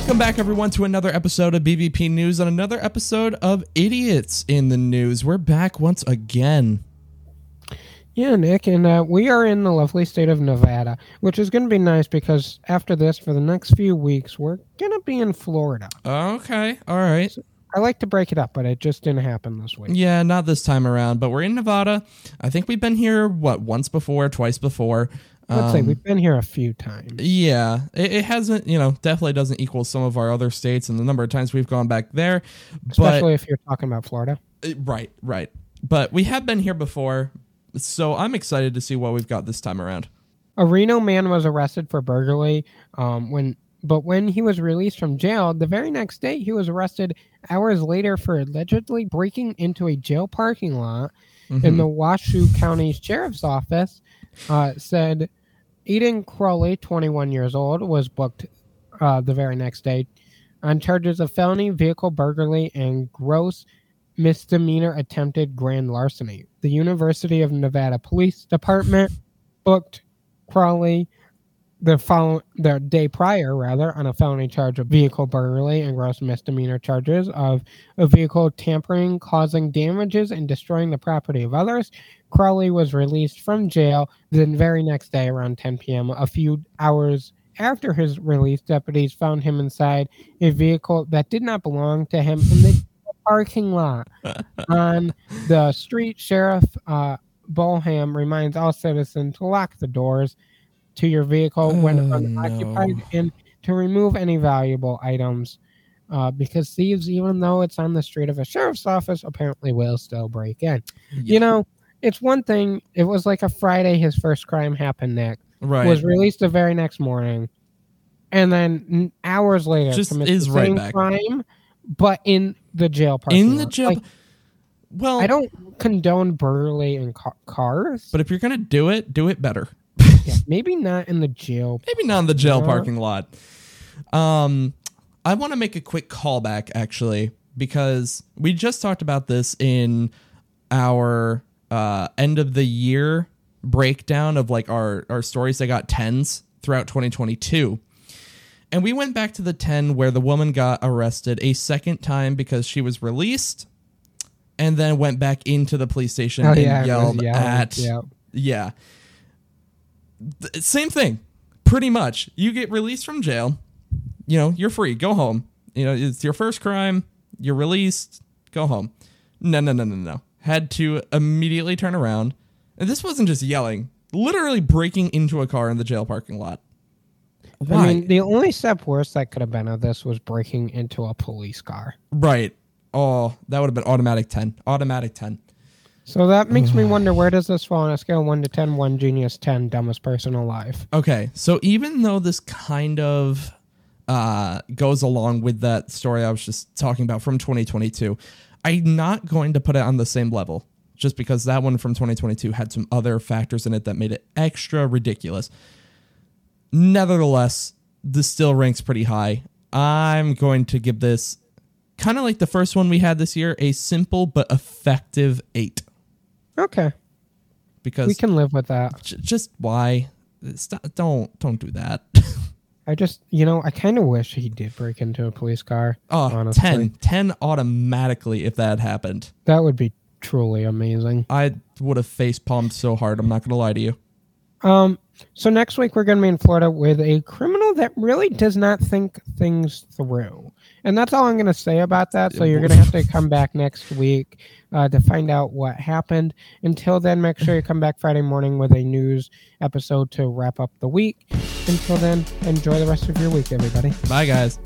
Welcome back, everyone, to another episode of BVP News and another episode of Idiots in the News. We're back once again. Yeah, Nick, and uh, we are in the lovely state of Nevada, which is going to be nice because after this, for the next few weeks, we're going to be in Florida. Okay, all right. I like to break it up, but it just didn't happen this week. Yeah, not this time around, but we're in Nevada. I think we've been here, what, once before, twice before. Let's say Um, we've been here a few times. Yeah, it, it hasn't, you know, definitely doesn't equal some of our other states and the number of times we've gone back there. Especially if you're talking about Florida. Right, right. But we have been here before, so I'm excited to see what we've got this time around. A Reno man was arrested for burglary um, when, but when he was released from jail, the very next day he was arrested hours later for allegedly breaking into a jail parking lot Mm-hmm. in the Washoe County Sheriff's Office. Uh, said Eden Crowley, 21 years old, was booked uh, the very next day on charges of felony vehicle burglary and gross misdemeanor attempted grand larceny. The University of Nevada Police Department booked Crowley the follow the day prior rather on a felony charge of vehicle burglary and gross misdemeanor charges of a vehicle tampering causing damages and destroying the property of others crowley was released from jail the very next day around 10 p.m a few hours after his release deputies found him inside a vehicle that did not belong to him in the parking lot. On the street sheriff uh, Balaam reminds all citizens to lock the doors to your vehicle when Oh, unoccupied no. and to remove any valuable items uh, because thieves, even though it's on the street of a sheriff's office, apparently will still break in. You know, it's one thing. It was like a Friday his first crime happened, Nick. right. Was released the very next morning. And then hours later, Just is the right back. crime, but in the jail parking in the jail. Like, well, I don't condone burglary in ca- cars. But if you're gonna do it, do it better. Yeah, maybe not in the jail. Maybe not in the jail parking lot. Um, I want to make a quick callback actually because we just talked about this in our uh, end of the year breakdown of like our our stories that got tens throughout 2022. And we went back to the 10 where the woman got arrested a second time because she was released and then went back into the police station Oh and yeah, it was yelled at yeah. yeah. Th- same thing. Pretty much. You get released from jail. You know, you're free. Go home. You know, it's your first crime. You're released. Go home. No, no, no, no, no. Had to immediately turn around. And this wasn't just yelling, literally breaking into a car in the jail parking lot. Why? I mean, the only step worse that could have been of this was breaking into a police car. right. Oh, that would have been automatic 10. Automatic 10. So that makes me wonder where does this fall on a scale of 1 to 10? 1 genius, 10 dumbest person alive. Okay, so even though this kind of uh, goes along with that story I was just talking about from 2022, I'm not going to put it on the same level just because that one from 2022 had some other factors in it that made it extra ridiculous. Nevertheless, this still ranks pretty high. I'm going to give this kind of like the first one we had this year, a simple but effective 8 Okay, because we can live with that. j- just why Stop, don't don't do that. I just, you know, I kind of wish he did break into a police car. Oh, honestly. 10, 10 automatically if that happened. That would be truly amazing. I would have face palmed so hard. I'm not going to lie to you. Um, so next week we're going to be in Florida with a criminal that really does not think things through, and that's all I'm going to say about that. So you're going to have to come back next week uh, to find out what happened. Until then, make sure you come back Friday morning with a news episode to wrap up the week. Until then, enjoy the rest of your week, everybody. Bye, guys.